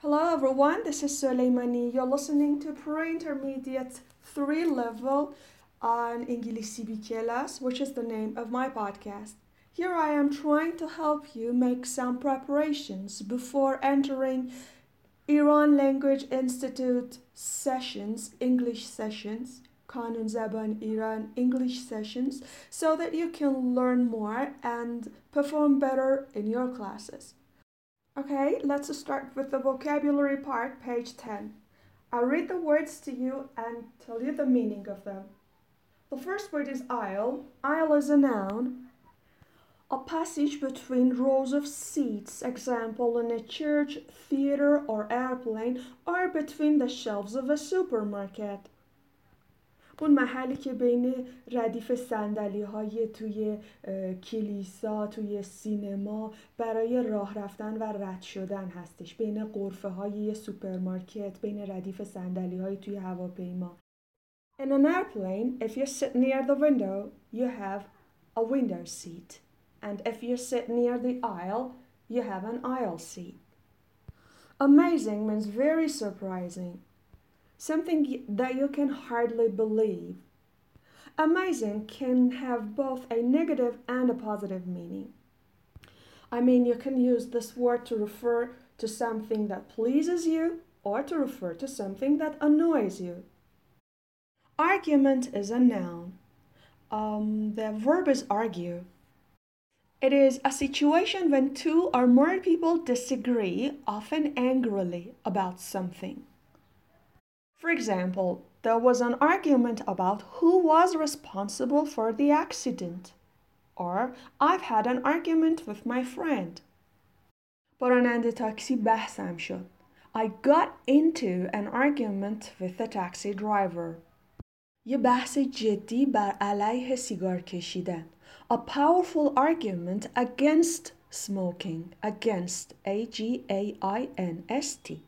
Hello everyone, this is Soleimani. You're listening to pre-intermediate three level on English CB which is the name of my podcast. Here I am trying to help you make some preparations before entering Iran Language Institute sessions, English sessions, Kanun Zaban Iran English sessions, so that you can learn more and perform better in your classes. Okay, let's start with the vocabulary part, page 10. I'll read the words to you and tell you the meaning of them. The first word is aisle. Aisle is a noun. A passage between rows of seats, example in a church, theater, or airplane, or between the shelves of a supermarket. اون محلی که بین ردیف سندلی های توی کلیسا توی سینما برای راه رفتن و رد شدن هستش بین قرفه های یه سوپرمارکت بین ردیف سندلی های توی هواپیما In an airplane, if you sit near the window, you have a window seat. And if you sit near the aisle, you have an aisle seat. Amazing means very surprising. Something that you can hardly believe. Amazing can have both a negative and a positive meaning. I mean, you can use this word to refer to something that pleases you or to refer to something that annoys you. Argument is a noun. Um, the verb is argue. It is a situation when two or more people disagree, often angrily, about something. For example, there was an argument about who was responsible for the accident. Or, I've had an argument with my friend. با راننده تاکسی بحثم شد. I got into an argument with the taxi driver. یه بحث جدی بر علیه سیگار کشیدن. A powerful argument against smoking. Against. A-G-A-I-N-S-T.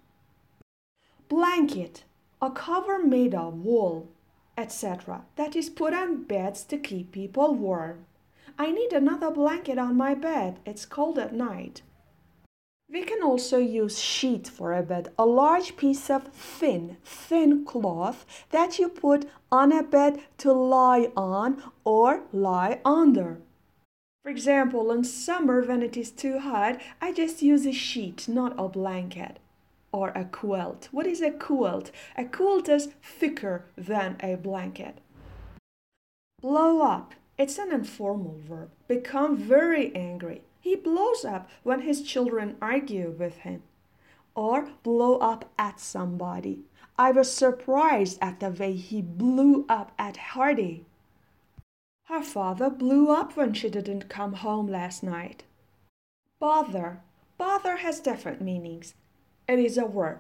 Blanket a cover made of wool, etc., that is put on beds to keep people warm. I need another blanket on my bed, it's cold at night. We can also use sheet for a bed, a large piece of thin, thin cloth that you put on a bed to lie on or lie under. For example, in summer when it is too hot, I just use a sheet, not a blanket or a quilt. What is a quilt? A quilt is thicker than a blanket. Blow up. It's an informal verb. Become very angry. He blows up when his children argue with him. Or blow up at somebody. I was surprised at the way he blew up at Hardy. Her father blew up when she didn't come home last night. Bother. Bother has different meanings. It is a verb.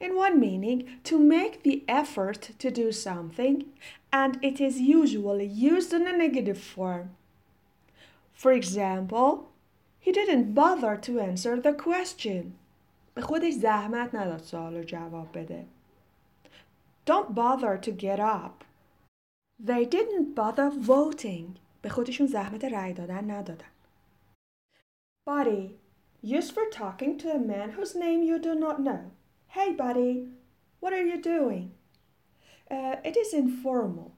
In one meaning, to make the effort to do something, and it is usually used in a negative form. For example, he didn't bother to answer the question. به خودش زحمت نداد سوال جواب بده. Don't bother to get up. They didn't bother voting. به خودشون زحمت رأی دادن ندادن. Body used for talking to a man whose name you do not know. Hey, buddy, what are you doing? Uh, it is informal.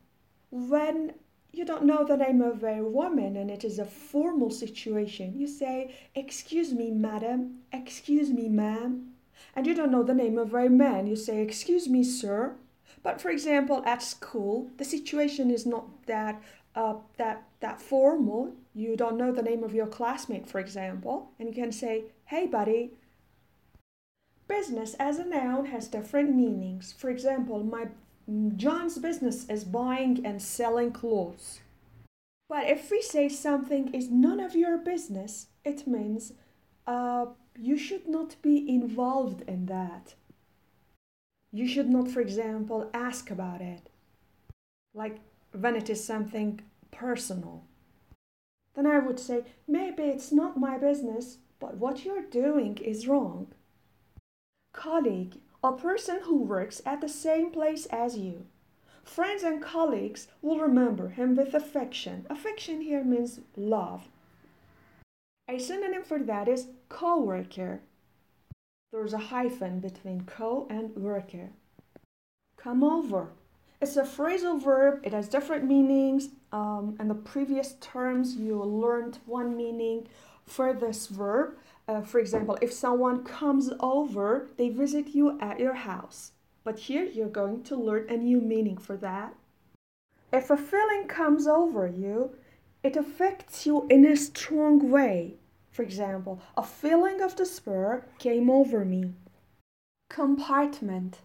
When you don't know the name of a woman and it is a formal situation, you say, Excuse me, madam, excuse me, ma'am. And you don't know the name of a man, you say, Excuse me, sir. But for example, at school, the situation is not that uh, that that formal. You don't know the name of your classmate, for example, and you can say, "Hey, buddy." Business as a noun has different meanings. For example, my John's business is buying and selling clothes. But if we say something is none of your business, it means uh, you should not be involved in that. You should not, for example, ask about it. Like when it is something personal. Then I would say, maybe it's not my business, but what you're doing is wrong. Colleague, a person who works at the same place as you. Friends and colleagues will remember him with affection. Affection here means love. A synonym for that is co-worker. There's a hyphen between co and werke. Come over. It's a phrasal verb. It has different meanings. Um, in the previous terms, you learned one meaning for this verb. Uh, for example, if someone comes over, they visit you at your house. But here you're going to learn a new meaning for that. If a feeling comes over you, it affects you in a strong way. For example, a feeling of despair came over me. Compartment.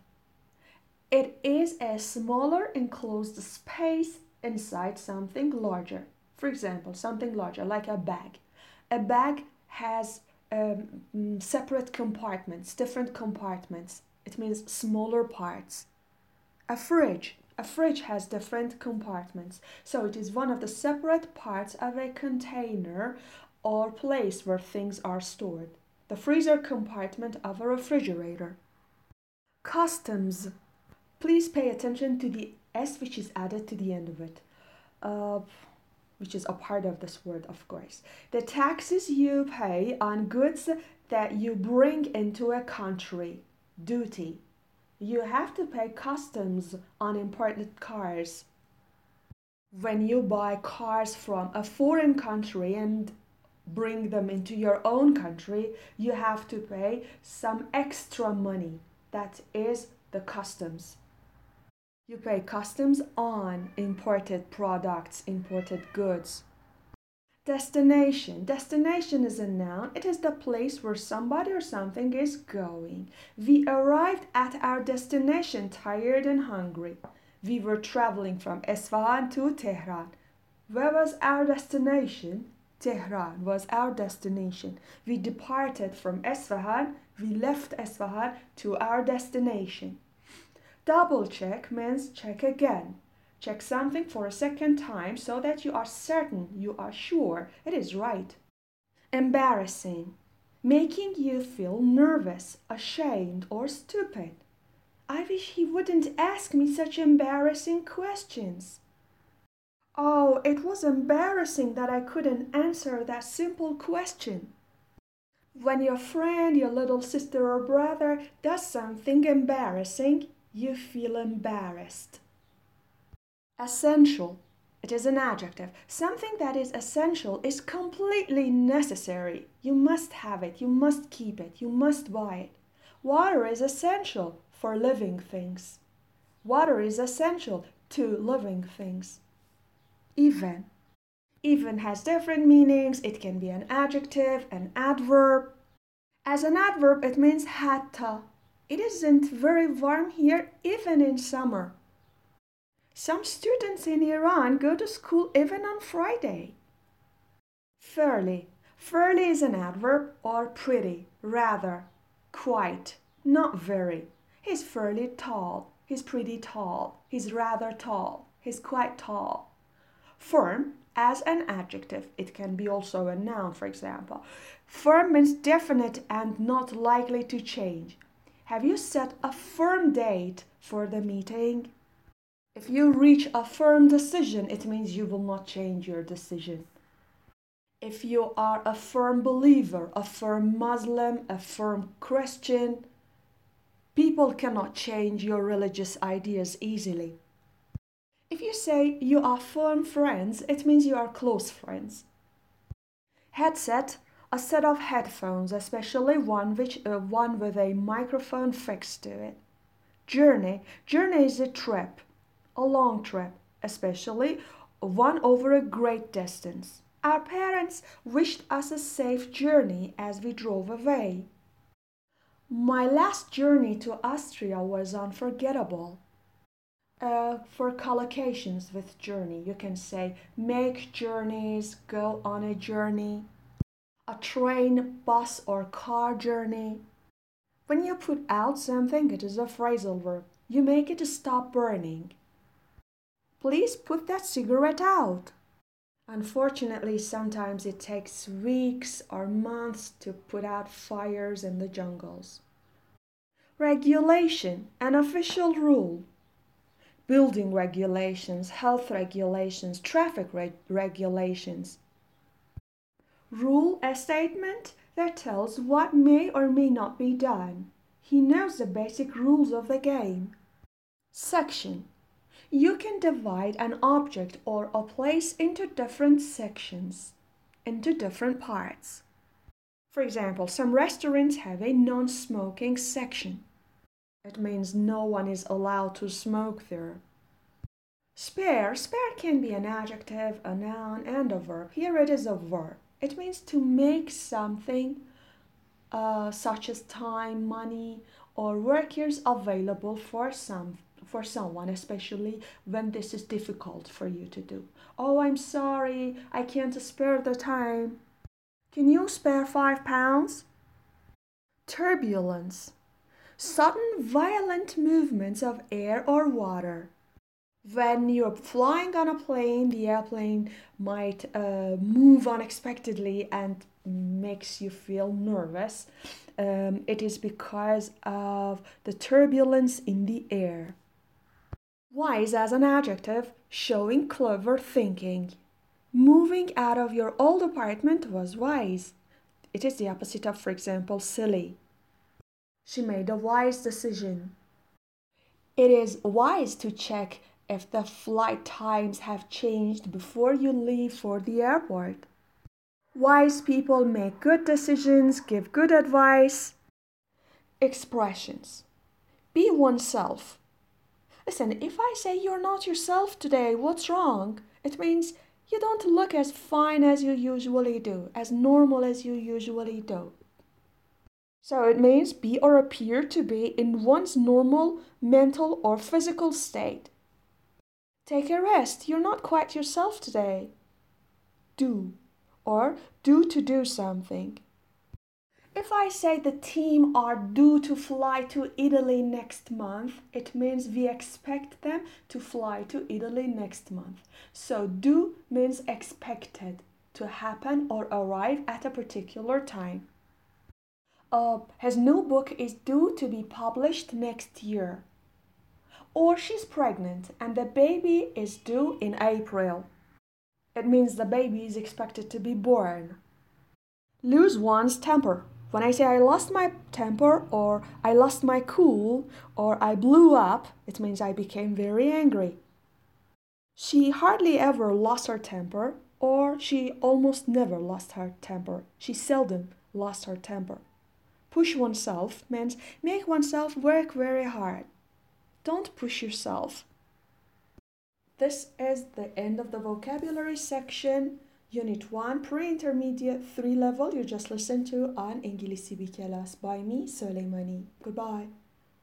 It is a smaller enclosed space inside something larger. For example, something larger like a bag. A bag has um, mm, separate compartments, different compartments. It means smaller parts. A fridge. A fridge has different compartments. So it is one of the separate parts of a container or place where things are stored. The freezer compartment of a refrigerator. Customs. Please pay attention to the S which is added to the end of it, uh, which is a part of this word, of course. The taxes you pay on goods that you bring into a country. Duty. You have to pay customs on imported cars. When you buy cars from a foreign country and bring them into your own country, you have to pay some extra money. That is the customs. You pay customs on imported products, imported goods. Destination. Destination is a noun. It is the place where somebody or something is going. We arrived at our destination tired and hungry. We were traveling from Esfahan to Tehran. Where was our destination? Tehran was our destination. We departed from Esfahan, we left Esfahan to our destination. Double check means check again. Check something for a second time so that you are certain, you are sure it is right. Embarrassing. Making you feel nervous, ashamed, or stupid. I wish he wouldn't ask me such embarrassing questions. Oh, it was embarrassing that I couldn't answer that simple question. When your friend, your little sister or brother does something embarrassing, you feel embarrassed. Essential. It is an adjective. Something that is essential is completely necessary. You must have it, you must keep it, you must buy it. Water is essential for living things. Water is essential to living things even. Even has different meanings. It can be an adjective, an adverb. As an adverb, it means hatta. It isn't very warm here, even in summer. Some students in Iran go to school even on Friday. Fairly. Fairly is an adverb or pretty, rather, quite, not very. He's fairly tall. He's pretty tall. He's rather tall. He's quite tall. Firm as an adjective. It can be also a noun, for example. Firm means definite and not likely to change. Have you set a firm date for the meeting? If you reach a firm decision, it means you will not change your decision. If you are a firm believer, a firm Muslim, a firm Christian, people cannot change your religious ideas easily. If you say you are firm friends, it means you are close friends. Headset, a set of headphones, especially one, which, uh, one with a microphone fixed to it. Journey, journey is a trip, a long trip, especially one over a great distance. Our parents wished us a safe journey as we drove away. My last journey to Austria was unforgettable. Uh, for collocations with journey, you can say make journeys, go on a journey, a train, bus, or car journey. When you put out something, it is a phrasal verb. You make it stop burning. Please put that cigarette out. Unfortunately, sometimes it takes weeks or months to put out fires in the jungles. Regulation, an official rule building regulations, health regulations, traffic reg- regulations. Rule a statement that tells what may or may not be done. He knows the basic rules of the game. Section You can divide an object or a place into different sections, into different parts. For example, some restaurants have a non smoking section. It means no one is allowed to smoke there. Spare. Spare can be an adjective, a noun, and a verb. Here it is a verb. It means to make something uh, such as time, money, or workers available for some for someone, especially when this is difficult for you to do. Oh, I'm sorry, I can't spare the time. Can you spare five pounds? Turbulence. Sudden violent movements of air or water when you're flying on a plane, the airplane might uh, move unexpectedly and makes you feel nervous. Um, it is because of the turbulence in the air. Wise as an adjective, showing clever thinking. Moving out of your old apartment was wise. It is the opposite of, for example, silly. She made a wise decision. It is wise to check if the flight times have changed before you leave for the airport. Wise people make good decisions, give good advice. Expressions Be oneself. Listen, if I say you're not yourself today, what's wrong? It means you don't look as fine as you usually do, as normal as you usually do. So it means be or appear to be in one's normal mental or physical state. Take a rest. You're not quite yourself today. Due or due to do something. If I say the team are due to fly to Italy next month, it means we expect them to fly to Italy next month. So, due means expected to happen or arrive at a particular time. Uh, his new book is due to be published next year or she's pregnant and the baby is due in April. It means the baby is expected to be born. Lose one's temper. When I say I lost my temper, or I lost my cool, or I blew up, it means I became very angry. She hardly ever lost her temper, or she almost never lost her temper. She seldom lost her temper. Push oneself means make oneself work very hard. Don't push yourself. This is the end of the vocabulary section. Unit 1, pre-intermediate 3 level you just listened to on İngilizce bir by me, Soleimani. Goodbye.